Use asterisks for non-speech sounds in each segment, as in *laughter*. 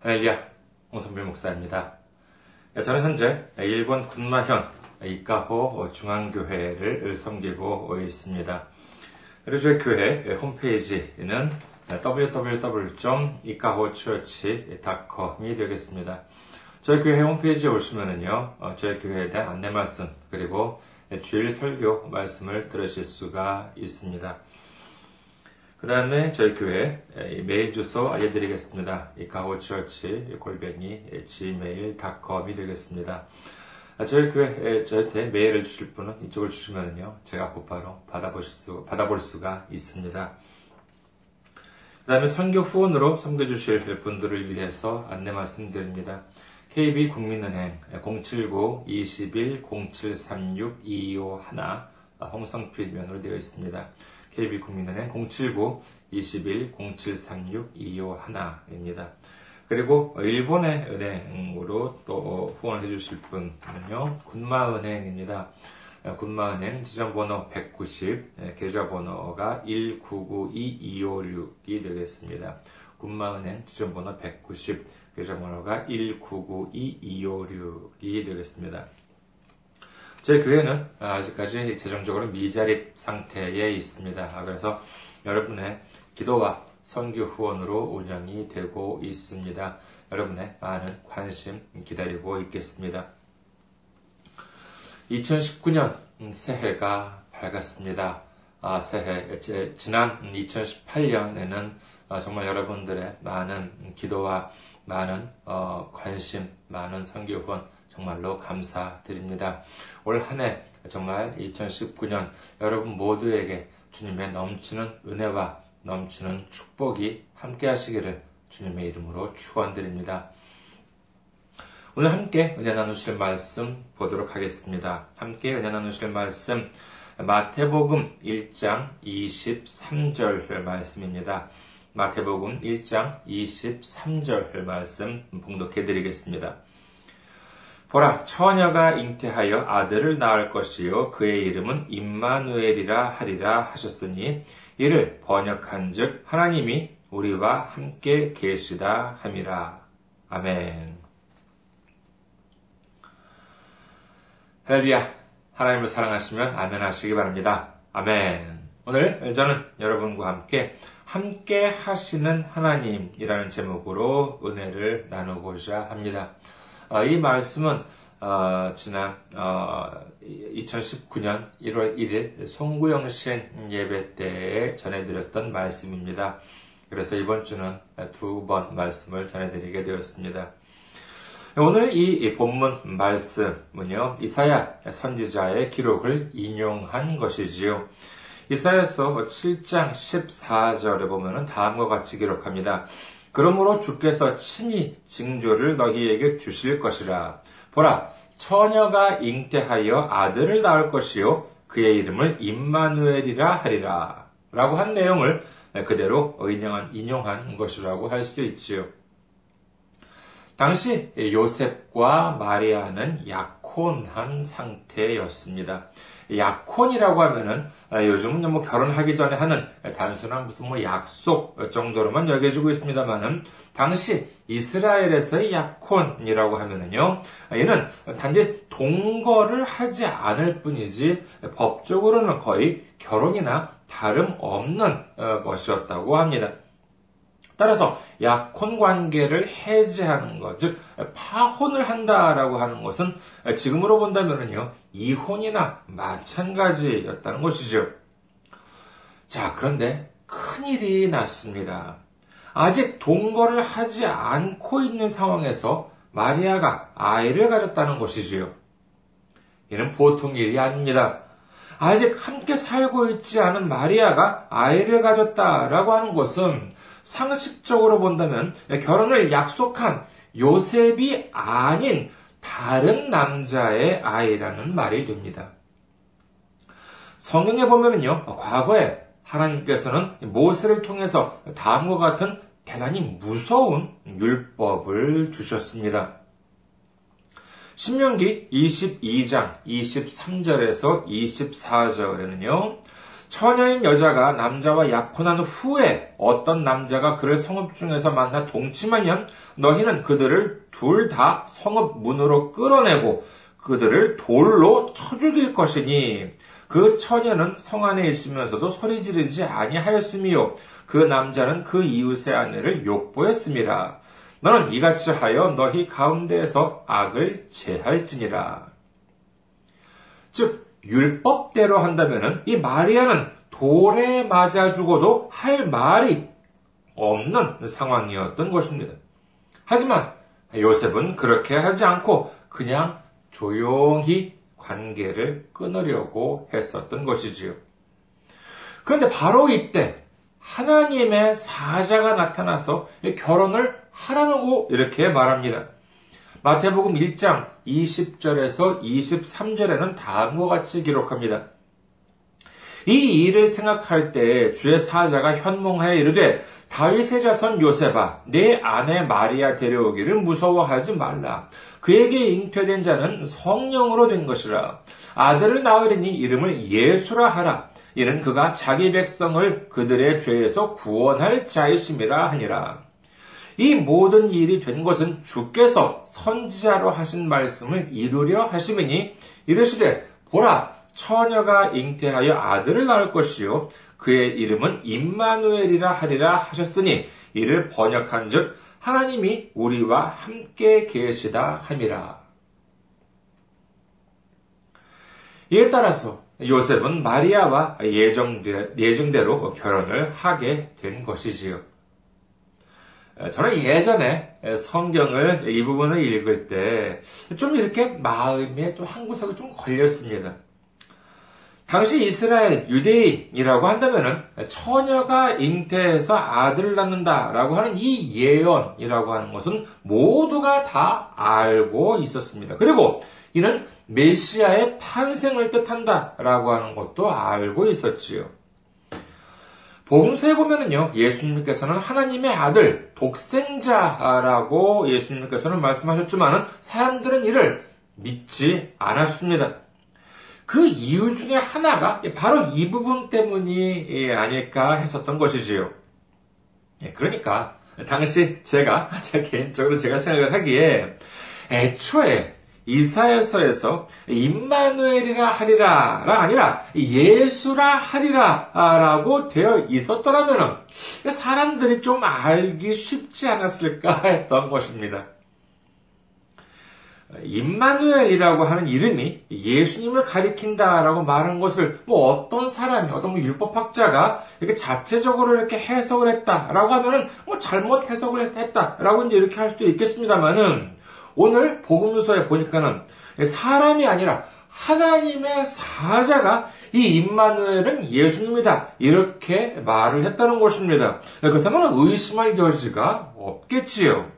할렐루야, 홍성필 목사입니다. 저는 현재 일본 군마현 이카호 중앙교회를 섬기고 있습니다. 그리고 저희 교회 홈페이지는 www.ikahochurch.com이 되겠습니다. 저희 교회 홈페이지에 오시면은요, 저희 교회에 대한 안내 말씀, 그리고 주일 설교 말씀을 들으실 수가 있습니다. 그 다음에 저희 교회 메일 주소 알려드리겠습니다. 이카호처치 골뱅이 gmail.com이 되겠습니다. 저희 교회 저한테 메일을 주실 분은 이쪽을 주시면요 제가 곧바로 받아보실 수, 받아볼 수가 있습니다. 그 다음에 선교 후원으로 섬겨주실 분들을 위해서 안내 말씀드립니다. KB 국민은행 079-21-0736-251 홍성필 면으로 되어 있습니다. KB국민은행 079-21-0736-251입니다. 그리고 일본의 은행으로 또 후원해 주실 분은요, 군마은행입니다. 군마은행 지점번호 190, 계좌번호가 1992256이 되겠습니다. 군마은행 지점번호 190, 계좌번호가 1992256이 되겠습니다. 저희 교회는 아직까지 재정적으로 미자립 상태에 있습니다. 그래서 여러분의 기도와 선교 후원으로 운영이 되고 있습니다. 여러분의 많은 관심 기다리고 있겠습니다. 2019년 새해가 밝았습니다. 아, 새해, 지난 2018년에는 정말 여러분들의 많은 기도와 많은 어, 관심, 많은 선교 후원 정말로 감사드립니다. 올 한 해 정말 2019년 여러분 모두에게 주님의 넘치는 은혜와 넘치는 축복이 함께 하시기를 주님의 이름으로 축원드립니다. 오늘 함께 은혜 나누실 말씀 보도록 하겠습니다. 함께 은혜 나누실 말씀 마태복음 1장 23절 말씀입니다. 마태복음 1장 23절 말씀 봉독해 드리겠습니다. 보라 처녀가 잉태하여 아들을 낳을 것이요 그의 이름은 임마누엘이라 하리라 하셨으니 이를 번역한 즉 하나님이 우리와 함께 계시다 함이라 아멘. 할렐루야 하나님을 사랑하시면 아멘 하시기 바랍니다. 아멘. 오늘 저는 여러분과 함께 함께 하시는 하나님이라는 제목으로 은혜를 나누고자 합니다. 어, 이 말씀은 어, 지난 2019년 1월 1일 송구영신 예배 때에 전해드렸던 말씀입니다. 그래서 이번 주는 두 번 말씀을 전해드리게 되었습니다. 오늘 이 본문 말씀은요, 이사야 선지자의 기록을 인용한 것이지요. 이사야서 7장 14절에 보면 다음과 같이 기록합니다. 그러므로 주께서 친히 징조를 너희에게 주실 것이라. 보라, 처녀가 잉태하여 아들을 낳을 것이요. 그의 이름을 임마누엘이라 하리라. 라고 한 내용을 그대로 인용한, 인용한 것이라고 할 수 있지요. 당시 요셉과 마리아는 약혼한 상태였습니다. 약혼이라고 하면은 아, 요즘은 뭐 결혼하기 전에 하는 단순한 무슨 뭐 약속 정도로만 여겨지고 있습니다만은 당시 이스라엘에서의 약혼이라고 하면은요, 얘는 단지 동거를 하지 않을 뿐이지 법적으로는 거의 결혼이나 다름없는 어, 것이었다고 합니다. 따라서 약혼 관계를 해제하는 것, 즉 파혼을 한다라고 하는 것은 지금으로 본다면요 이혼이나 마찬가지였다는 것이죠. 자, 그런데 큰 일이 났습니다. 아직 동거를 하지 않고 있는 상황에서 마리아가 아이를 가졌다는 것이지요. 이는 보통 일이 아닙니다. 아직 함께 살고 있지 않은 마리아가 아이를 가졌다라고 하는 것은 상식적으로 본다면 결혼을 약속한 요셉이 아닌 다른 남자의 아이라는 말이 됩니다. 성경에 보면은요, 과거에 하나님께서는 모세를 통해서 다음과 같은 대단히 무서운 율법을 주셨습니다. 신명기 22장 23절에서 24절에는요, 처녀인 여자가 남자와 약혼한 후에 어떤 남자가 그를 성읍 중에서 만나 동침하면 너희는 그들을 둘 다 성읍 문으로 끌어내고 그들을 돌로 쳐 죽일 것이니 그 처녀는 성 안에 있으면서도 소리 지르지 아니하였으미요 그 남자는 그 이웃의 아내를 욕보였음이라 너는 이같이 하여 너희 가운데에서 악을 제할지니라. 즉 율법대로 한다면은 이 마리아는 돌에 맞아 죽어도 할 말이 없는 상황이었던 것입니다. 하지만 요셉은 그렇게 하지 않고 그냥 조용히 관계를 끊으려고 했었던 것이지요. 그런데 바로 이때 하나님의 사자가 나타나서 결혼을 하라고 이렇게 말합니다. 마태복음 1장 20절에서 23절에는 다음과 같이 기록합니다. 이 일을 생각할 때 주의 사자가 현몽하여 이르되 다윗의 자손 요셉아 내 아내 마리아 데려오기를 무서워하지 말라. 그에게 잉태된 자는 성령으로 된 것이라. 아들을 낳으리니 이름을 예수라 하라. 이는 그가 자기 백성을 그들의 죄에서 구원할 자이심이라 하니라 이 모든 일이 된 것은 주께서 선지자로 하신 말씀을 이루려 하심이니 이르시되 보라 처녀가 잉태하여 아들을 낳을 것이요 그의 이름은 임마누엘이라 하리라 하셨으니 이를 번역한즉 하나님이 우리와 함께 계시다 함이라. 이에 따라서 요셉은 마리아와 예정대, 예정대로 결혼을 하게 된 것이지요. 저는 예전에 성경을 이 부분을 읽을 때 좀 이렇게 마음에 좀 한 구석이 좀 걸렸습니다. 당시 이스라엘 유대인이라고 한다면은 처녀가 잉태해서 아들을 낳는다라고 하는 이 예언이라고 하는 것은 모두가 다 알고 있었습니다. 그리고 이는 메시아의 탄생을 뜻한다라고 하는 것도 알고 있었지요. 복음서에 보면은요, 예수님께서는 하나님의 아들, 독생자라고 예수님께서는 말씀하셨지만은 사람들은 이를 믿지 않았습니다. 그 이유 중에 하나가 바로 이 부분 때문이 아닐까 했었던 것이지요. 예, 그러니까 당시 제가 *laughs* 제 개인적으로 제가 생각을 하기에 애초에 이사야서에서 임마누엘이라 하리라가 아니라 예수라 하리라라고 되어 있었더라면 사람들이 좀 알기 쉽지 않았을까 했던 것입니다. 임마누엘이라고 하는 이름이 예수님을 가리킨다라고 말한 것을 뭐 어떤 사람이 어떤 뭐 율법학자가 이렇게 자체적으로 이렇게 해석을 했다라고 하면은 뭐 잘못 해석을 했다라고 이제 이렇게 할 수도 있겠습니다만은 오늘 복음서에 보니까는 사람이 아니라 하나님의 사자가 이 임마누엘은 예수님이다 이렇게 말을 했다는 것입니다. 그렇다면 의심할 여지가 없겠지요.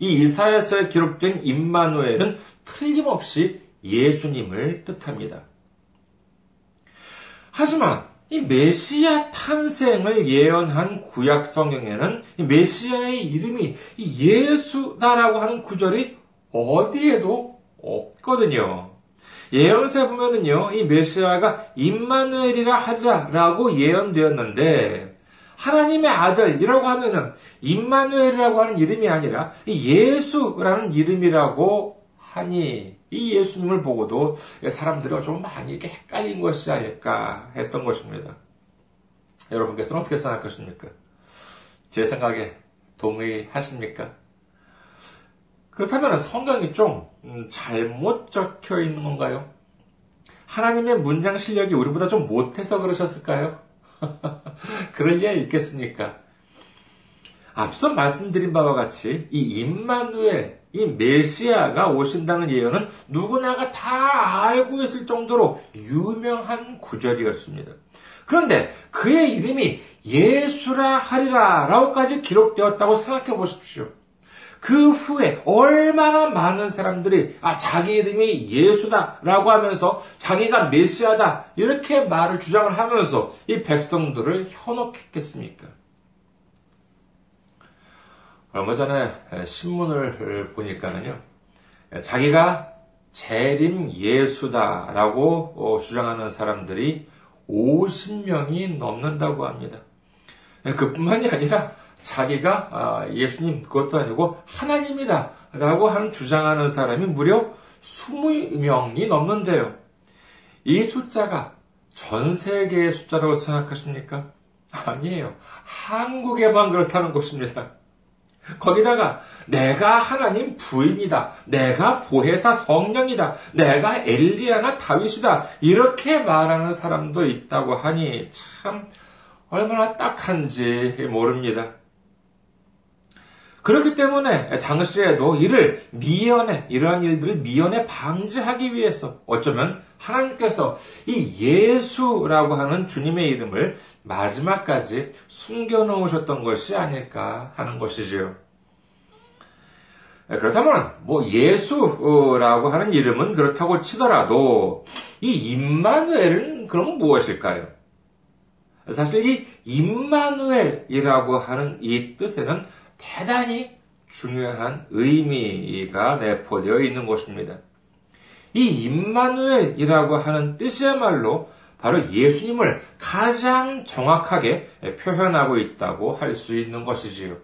이 이사야서에 기록된 임마누엘은 틀림없이 예수님을 뜻합니다. 하지만 이 메시아 탄생을 예언한 구약 성경에는 메시아의 이름이 예수다라고 하는 구절이 어디에도 없거든요. 예언서에 보면은요, 이 메시아가 임마누엘이라 하리라라고 예언되었는데, 하나님의 아들이라고 하면은 임마누엘이라고 하는 이름이 아니라 예수라는 이름이라고 하니 이 예수님을 보고도 사람들이 좀 많이 이렇게 헷갈린 것이 아닐까 했던 것입니다. 여러분께서는 어떻게 생각하십니까? 제 생각에 동의하십니까? 그렇다면 성경이 좀 음, 잘못 적혀 있는 건가요? 하나님의 문장 실력이 우리보다 좀 못해서 그러셨을까요? *laughs* 그럴 리가 있겠습니까? 앞서 말씀드린 바와 같이 이 임마누엘, 이 메시아가 오신다는 예언은 누구나가 다 알고 있을 정도로 유명한 구절이었습니다. 그런데 그의 이름이 예수라 하리라 라고까지 기록되었다고 생각해 보십시오. 그 후에 얼마나 많은 사람들이 아 자기 이름이 예수다라고 하면서 자기가 메시아다 이렇게 말을 주장을 하면서 이 백성들을 현혹했겠습니까? 얼마 전에 신문을 보니까는요 자기가 재림 예수다라고 어, 주장하는 사람들이 50명이 넘는다고 합니다. 그뿐만이 아니라 자기가 아, 예수님 그것도 아니고 하나님이다 라고 하는 주장하는 사람이 무려 20명이 넘는데요. 이 숫자가 전 세계의 숫자라고 생각하십니까? 아니에요. 한국에만 그렇다는 것입니다. 거기다가 내가 하나님 부인이다. 내가 보혜사 성령이다. 내가 엘리야나 다윗이다. 이렇게 말하는 사람도 있다고 하니 참 얼마나 딱한지 모릅니다. 그렇기 때문에 당시에도 이를 미연에, 이러한 일들을 미연에 방지하기 위해서 어쩌면 하나님께서 이 예수라고 하는 주님의 이름을 마지막까지 숨겨 놓으셨던 것이 아닐까 하는 것이지요. 그렇다면, 뭐, 예수라고 하는 이름은 그렇다고 치더라도, 이 임마누엘은 그럼 무엇일까요? 사실 이 임마누엘이라고 하는 이 뜻에는 대단히 중요한 의미가 내포되어 있는 것입니다. 이 임마누엘이라고 하는 뜻이야말로 바로 예수님을 가장 정확하게 표현하고 있다고 할 수 있는 것이지요.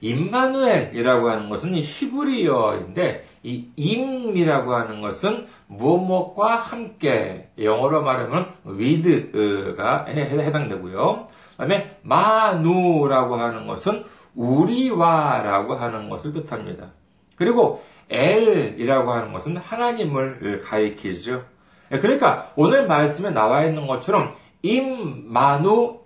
임마누엘이라고 하는 것은 히브리어인데 이 임이라고 하는 것은 무엇과 함께 영어로 말하면 with가 해당되고요. 그다음에 마누라고 하는 것은 우리와라고 하는 것을 뜻합니다. 그리고 엘이라고 하는 것은 하나님을 가리키죠. 그러니까 오늘 말씀에 나와 있는 것처럼 임마누엘이라고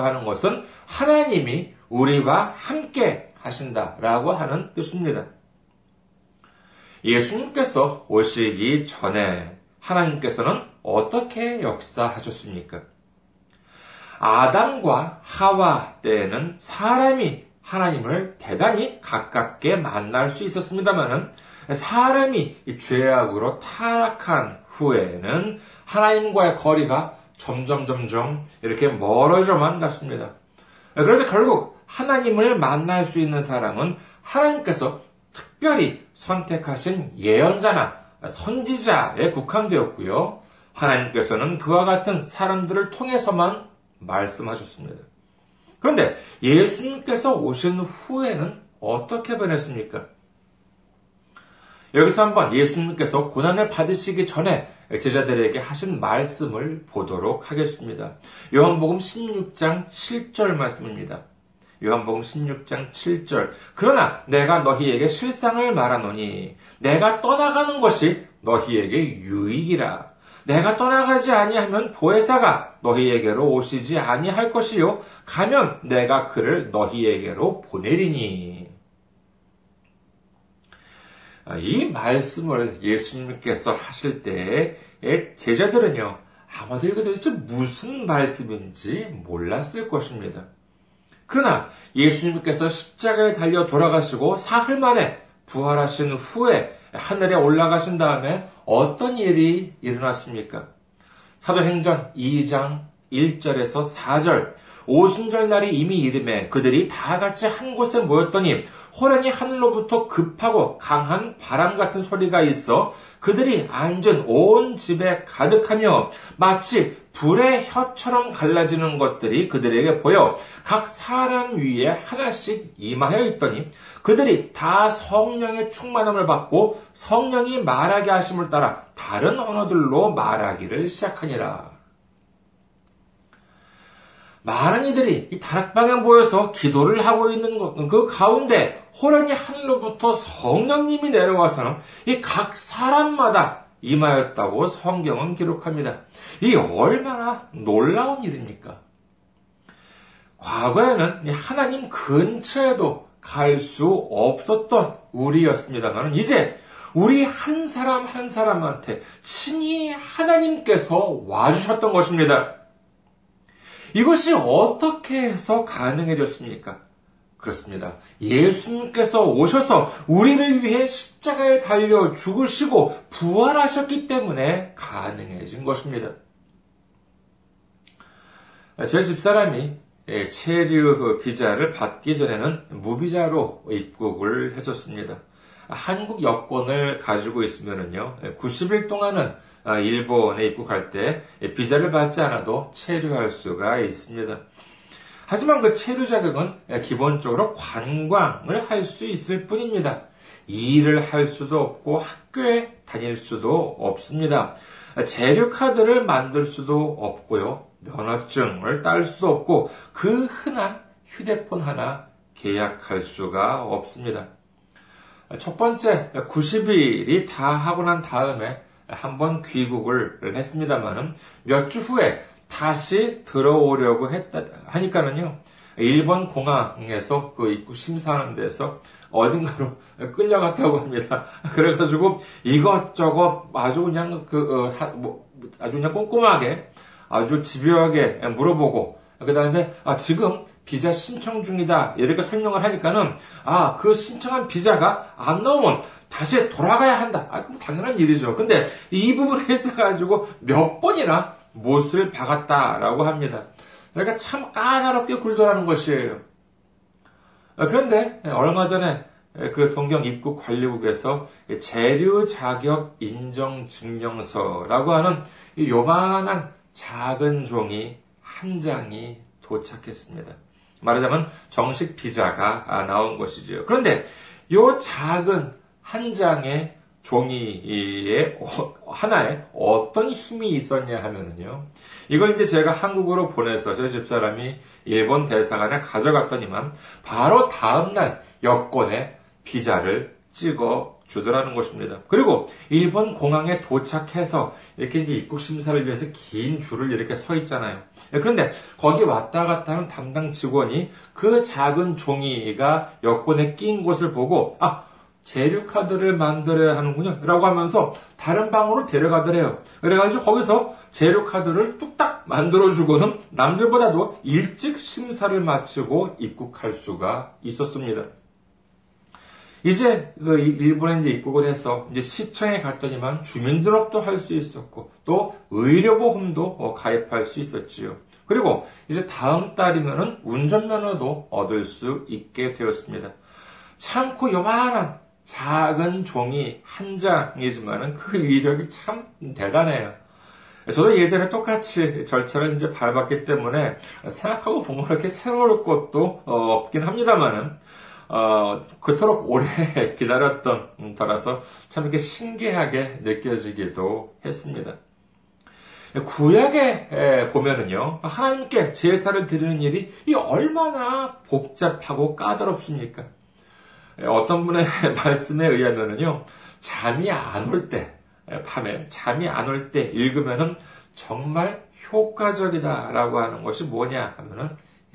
하는 것은 하나님이 우리와 함께 하신다라고 하는 뜻입니다. 예수님께서 오시기 전에 하나님께서는 어떻게 역사하셨습니까? 아담과 하와 때에는 사람이 하나님을 대단히 가깝게 만날 수 있었습니다만은 사람이 죄악으로 타락한 후에는 하나님과의 거리가 점점 점점 이렇게 멀어져만 갔습니다. 그래서 결국 하나님을 만날 수 있는 사람은 하나님께서 특별히 선택하신 예언자나 선지자에 국한되었고요. 하나님께서는 그와 같은 사람들을 통해서만 말씀하셨습니다. 그런데 예수님께서 오신 후에는 어떻게 변했습니까? 여기서 한번 예수님께서 고난을 받으시기 전에 제자들에게 하신 말씀을 보도록 하겠습니다. 요한복음 16장 7절 말씀입니다. 요한복음 16장 7절. 그러나 내가 너희에게 실상을 말하노니 내가 떠나가는 것이 너희에게 유익이라. 내가 떠나가지 아니하면 보혜사가 너희에게로 오시지 아니할 것이요 가면 내가 그를 너희에게로 보내리니. 아, 이 말씀을 예수님께서 하실 때 제자들은요 아마도 이거 도대체 무슨 말씀인지 몰랐을 것입니다. 그러나 예수님께서 십자가에 달려 돌아가시고 사흘 만에 부활하신 후에 하늘에 올라가신 다음에 어떤 일이 일어났습니까? 사도행전 2장 1절에서 4절 오순절 날이 이미 이름에 그들이 다 같이 한 곳에 모였더니 호련히 하늘로부터 급하고 강한 바람 같은 소리가 있어 그들이 앉은 온 집에 가득하며 마치 불의 혀처럼 갈라지는 것들이 그들에게 보여 각 사람 위에 하나씩 임하여 있더니 그들이 다 성령의 충만함을 받고 성령이 말하게 하심을 따라 다른 언어들로 말하기를 시작하니라. 많은 이들이 이 다락방에 모여서 기도를 하고 있는 것, 그 가운데 호련히 하늘로부터 성령님이 내려와서는 이 각 사람마다 임하였다고 성경은 기록합니다. 이 얼마나 놀라운 일입니까? 과거에는 하나님 근처에도 갈 수 없었던 우리였습니다만 이제 우리 한 사람 한 사람한테 친히 하나님께서 와주셨던 것입니다. 이것이 어떻게 해서 가능해졌습니까? 그렇습니다. 예수님께서 오셔서 우리를 위해 십자가에 달려 죽으시고 부활하셨기 때문에 가능해진 것입니다. 제 집사람이 체류 비자를 받기 전에는 무비자로 입국을 했었습니다. 한국 여권을 가지고 있으면은요, 90일 동안은 일본에 입국할 때 비자를 받지 않아도 체류할 수가 있습니다. 하지만 그 체류 자격은 기본적으로 관광을 할 수 있을 뿐입니다. 일을 할 수도 없고 학교에 다닐 수도 없습니다. 재료 카드를 만들 수도 없고요. 면허증을 딸 수도 없고 그 흔한 휴대폰 하나 계약할 수가 없습니다. 첫 번째 90일이 다 하고 난 다음에 한번 귀국을 했습니다만은 몇 주 후에 다시 들어오려고 했다 하니까는요. 일본 공항에서 그 입국 심사하는 데서 어딘가로 *laughs* 끌려갔다고 합니다. *laughs* 그래가지고 이것저것 아주 그냥 그 어, 뭐, 아주 그냥 꼼꼼하게 아주 집요하게 물어보고 그 다음에 아 지금 비자 신청 중이다 이렇게 설명을 하니까는 아 그 신청한 비자가 안 나오면 다시 돌아가야 한다. 아 그럼 당연한 일이죠. 근데 이 부분에 있어 가지고 몇 번이나 못을 박았다라고 합니다. 그러니까 참 까다롭게 굴돌하는 것이에요. 아, 그런데 얼마 전에 그 동경 입국 관리국에서 재료 자격 인정 증명서라고 하는 요만한 작은 종이 한 장이 도착했습니다. 말하자면 정식 비자가 나온 것이죠. 그런데 요 작은 한 장의 종이에 하나에 어떤 힘이 있었냐 하면은요. 이걸 이제 제가 한국으로 보내서 저희 집사람이 일본 대사관에 가져갔더니만 바로 다음날 여권에 비자를 찍어 주더라는 것입니다. 그리고 일본 공항에 도착해서 이렇게 이제 입국 심사를 위해서 긴 줄을 이렇게 서 있잖아요. 그런데 거기 왔다 갔다 하는 담당 직원이 그 작은 종이가 여권에 낀 것을 보고 아 재료 카드를 만들어야 하는군요. 라고 하면서 다른 방으로 데려가더래요. 그래가지고 거기서 재료 카드를 뚝딱 만들어주고는 남들보다도 일찍 심사를 마치고 입국할 수가 있었습니다. 이제 그 일본에 이제 입국을 해서 이제 시청에 갔더니만 주민등록도 할 수 있었고 또 의료보험도 어, 가입할 수 있었지요. 그리고 이제 다음 달이면은 운전면허도 얻을 수 있게 되었습니다. 참고 요만한 작은 종이 한 장이지만은 그 위력이 참 대단해요. 저도 예전에 똑같이 절차를 이제 밟았기 때문에 생각하고 보면 그렇게 새로울 것도 어, 없긴 합니다만은 어, 그토록 오래 *laughs* 기다렸던 터라서 참 이렇게 신기하게 느껴지기도 했습니다. 구약에 보면은요, 하나님께 제사를 드리는 일이 얼마나 복잡하고 까다롭습니까? 어떤 분의 *laughs* 말씀에 의하면은요, 잠이 안 올 때, 밤에 잠이 안 올 때 읽으면은 정말 효과적이다라고 하는 것이 뭐냐 하면은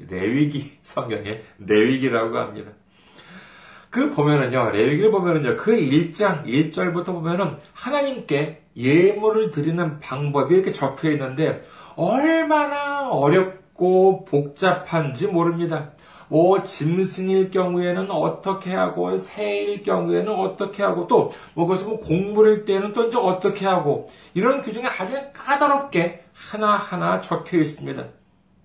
레위기 *laughs* 성경의 레위기라고 합니다. 그 보면은요, 레위기를 보면은요, 그 1장 1절부터 보면은 하나님께 예물을 드리는 방법이 이렇게 적혀 있는데 얼마나 어렵고 복잡한지 모릅니다. 뭐 짐승일 경우에는 어떻게 하고 새일 경우에는 어떻게 하고 또 뭐 그것을 뭐 공물일 때는 또 이제 어떻게 하고 이런 규정이 아주 까다롭게 하나하나 적혀 있습니다.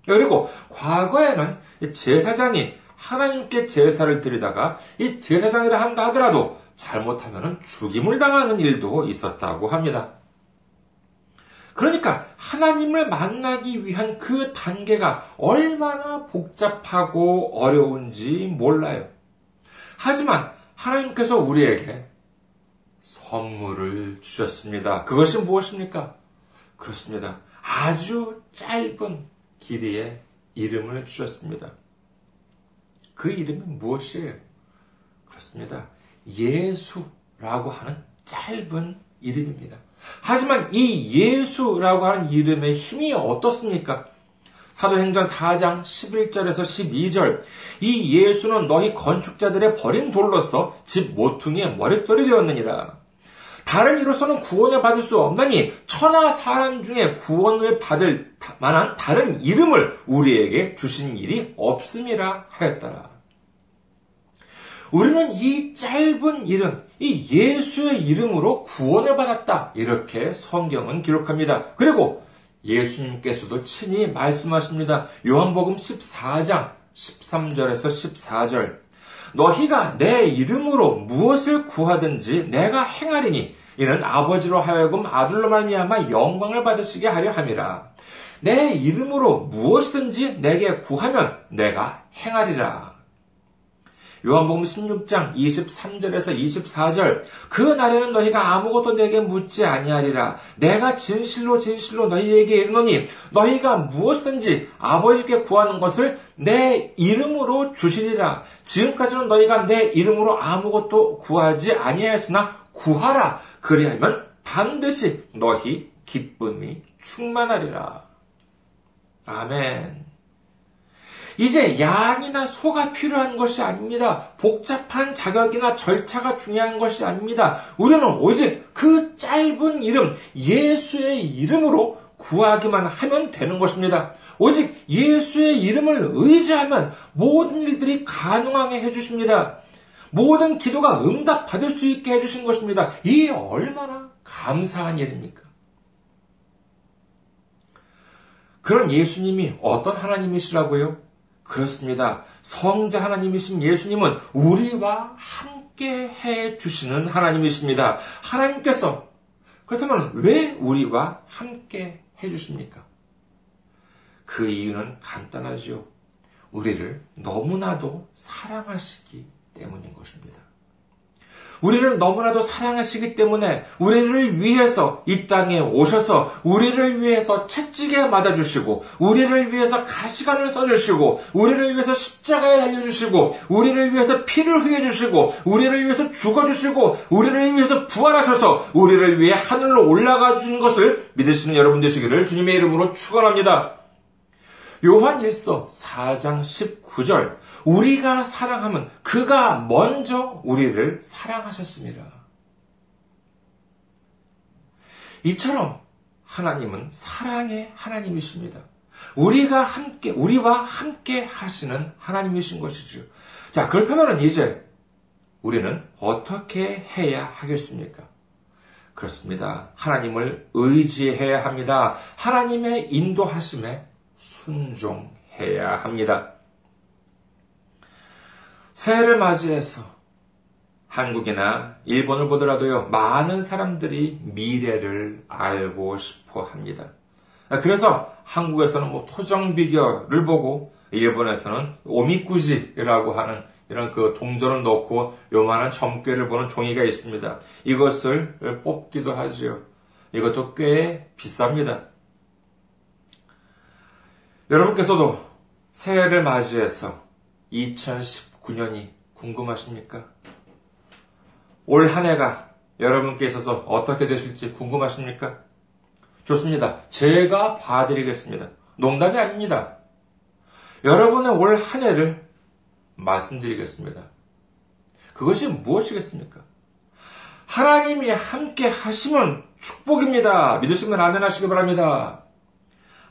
그리고 과거에는 제사장이 하나님께 제사를 드리다가 이 제사장이라 한다 하더라도 잘못하면 죽임을 당하는 일도 있었다고 합니다. 그러니까 하나님을 만나기 위한 그 단계가 얼마나 복잡하고 어려운지 몰라요. 하지만 하나님께서 우리에게 선물을 주셨습니다. 그것이 무엇입니까? 그렇습니다. 아주 짧은 길이의 이름을 주셨습니다. 그 이름이 무엇이에요? 그렇습니다. 예수라고 하는 짧은 이름입니다. 하지만 이 예수라고 하는 이름의 힘이 어떻습니까? 사도행전 4장 11절에서 12절. 이 예수는 너희 건축자들의 버린 돌로서 집 모퉁이의 머릿돌이 되었느니라. 다른 이로서는 구원을 받을 수 없나니 천하 사람 중에 구원을 받을 만한 다른 이름을 우리에게 주신 일이 없음이라 하였더라. 우리는 이 짧은 이름, 이 예수의 이름으로 구원을 받았다. 이렇게 성경은 기록합니다. 그리고 예수님께서도 친히 말씀하십니다. 요한복음 14장 13절에서 14절. 너희가 내 이름으로 무엇을 구하든지 내가 행하리니 이는 아버지로 하여금 아들로 말미암아 영광을 받으시게 하려 함이라. 내 이름으로 무엇이든지 내게 구하면 내가 행하리라. 요한복음 16장 23절에서 24절. 그 날에는 너희가 아무것도 내게 묻지 아니하리라. 내가 진실로 진실로 너희에게 이르노니 너희가 무엇든지 아버지께 구하는 것을 내 이름으로 주시리라. 지금까지는 너희가 내 이름으로 아무것도 구하지 아니하였으나 구하라. 그리하면 반드시 너희 기쁨이 충만하리라. 아멘 이제 양이나 소가 필요한 것이 아닙니다. 복잡한 자격이나 절차가 중요한 것이 아닙니다. 우리는 오직 그 짧은 이름, 예수의 이름으로 구하기만 하면 되는 것입니다. 오직 예수의 이름을 의지하면 모든 일들이 가능하게 해주십니다. 모든 기도가 응답받을 수 있게 해주신 것입니다. 이 얼마나 감사한 일입니까? 그런 예수님이 어떤 하나님이시라고요? 그렇습니다. 성자 하나님이신 예수님은 우리와 함께 해 주시는 하나님이십니다. 하나님께서 그렇다면 왜 우리와 함께 해 주십니까? 그 이유는 간단하지요. 우리를 너무나도 사랑하시기 때문인 것입니다. 우리를 너무나도 사랑하시기 때문에 우리를 위해서 이 땅에 오셔서 우리를 위해서 채찍에 맞아주시고 우리를 위해서 가시관을 써주시고 우리를 위해서 십자가에 달려주시고 우리를 위해서 피를 흘려주시고 우리를 위해서 죽어주시고 우리를 위해서 부활하셔서 우리를 위해 하늘로 올라가 주신 것을 믿으시는 여러분 되시기를 주님의 이름으로 축원합니다. 요한 1서 4장 19절 우리가 사랑하면 그가 먼저 우리를 사랑하셨습니다. 이처럼 하나님은 사랑의 하나님이십니다. 우리가 함께, 우리와 함께 하시는 하나님이신 것이죠. 자, 그렇다면 이제 우리는 어떻게 해야 하겠습니까? 그렇습니다. 하나님을 의지해야 합니다. 하나님의 인도하심에 순종해야 합니다. 새해를 맞이해서 한국이나 일본을 보더라도요, 많은 사람들이 미래를 알고 싶어 합니다. 그래서 한국에서는 뭐 토정비결을 보고 일본에서는 오미꾸지라고 하는 이런 그 동전을 넣고 요만한 점괘를 보는 종이가 있습니다. 이것을 뽑기도 하지요. 이것도 꽤 비쌉니다. 여러분께서도 새해를 맞이해서 2019 년이 궁금하십니까? 올 한 해가 여러분께 있어서 어떻게 되실지 궁금하십니까? 좋습니다. 제가 봐드리겠습니다. 농담이 아닙니다. 여러분의 올 한 해를 말씀드리겠습니다. 그것이 무엇이겠습니까? 하나님이 함께 하시면 축복입니다. 믿으시면 아멘 하시기 바랍니다.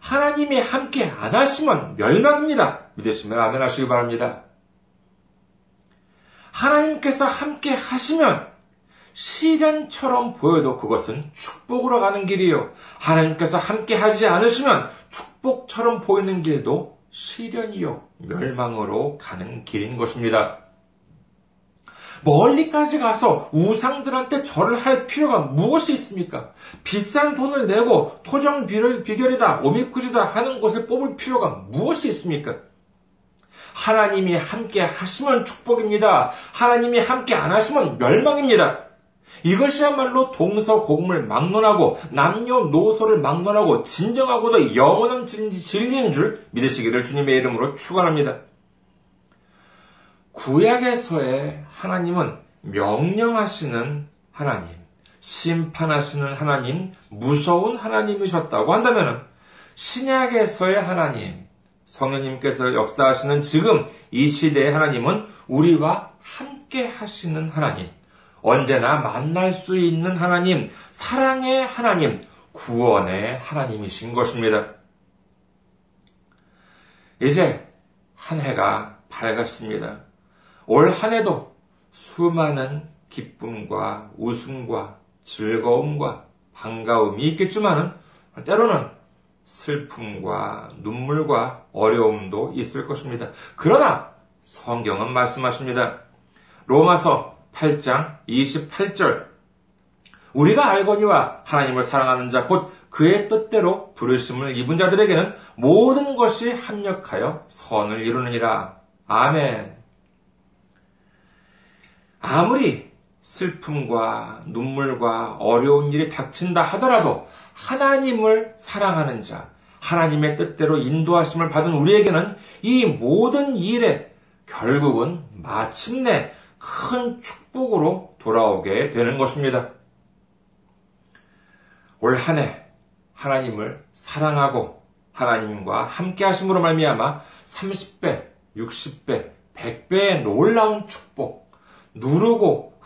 하나님이 함께 안 하시면 멸망입니다. 믿으시면 아멘 하시기 바랍니다. 하나님께서 함께 하시면 시련처럼 보여도 그것은 축복으로 가는 길이요. 하나님께서 함께 하지 않으시면 축복처럼 보이는 길도 시련이요. 멸망으로 가는 길인 것입니다. 멀리까지 가서 우상들한테 절을 할 필요가 무엇이 있습니까? 비싼 돈을 내고 토정 비결이다, 오미쿠지다 하는 것을 뽑을 필요가 무엇이 있습니까? 하나님이 함께 하시면 축복입니다. 하나님이 함께 안 하시면 멸망입니다. 이것이야말로 동서고금을 막론하고 남녀노소를 막론하고 진정하고도 영원한 진리인 줄 믿으시기를 주님의 이름으로 축원합니다. 구약에서의 하나님은 명령하시는 하나님, 심판하시는 하나님, 무서운 하나님이셨다고 한다면 신약에서의 하나님, 성령님께서 역사하시는 지금 이 시대의 하나님은 우리와 함께 하시는 하나님, 언제나 만날 수 있는 하나님, 사랑의 하나님, 구원의 하나님이신 것입니다. 이제 한 해가 밝았습니다. 올 한 해도 수많은 기쁨과 웃음과 즐거움과 반가움이 있겠지만은 때로는 슬픔과 눈물과 어려움도 있을 것입니다. 그러나 성경은 말씀하십니다. 로마서 8장 28절. 우리가 알거니와 하나님을 사랑하는 자, 곧 그의 뜻대로 부르심을 입은 자들에게는 모든 것이 합력하여 선을 이루느니라. 아멘. 아무리 슬픔과 눈물과 어려운 일이 닥친다 하더라도 하나님을 사랑하는 자, 하나님의 뜻대로 인도하심을 받은 우리에게는 이 모든 일에 결국은 마침내 큰 축복으로 돌아오게 되는 것입니다. 올 한 해 하나님을 사랑하고 하나님과 함께 하심으로 말미암아 30배, 60배, 100배의 놀라운 축복, 누르고